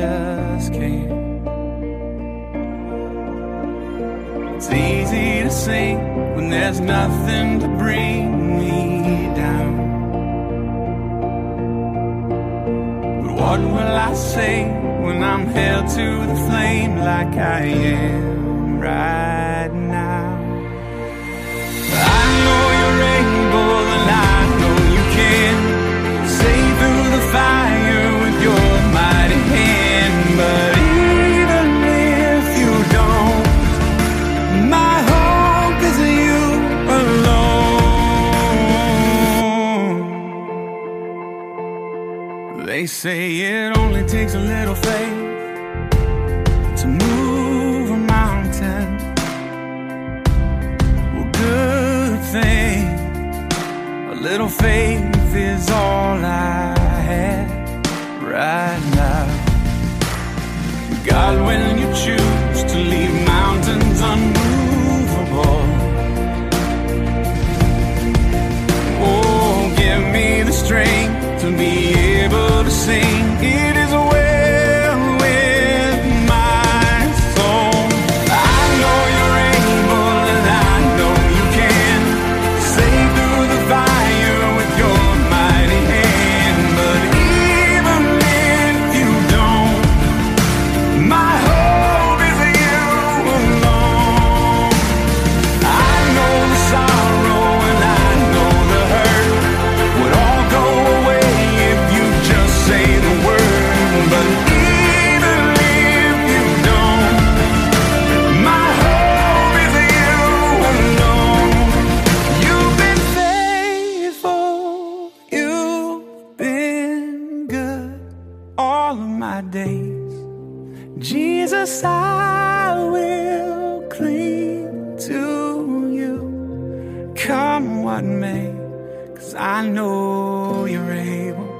just can't. It's easy to sing when there's nothing to bring me down. But what will I say when I'm held to the flame like I am right now? They say it only takes a little faith to move a mountain. Well, good thing a little faith is to Jesus, I will cling to you. Come what may, cause I know you're able.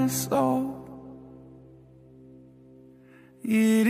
My soul. It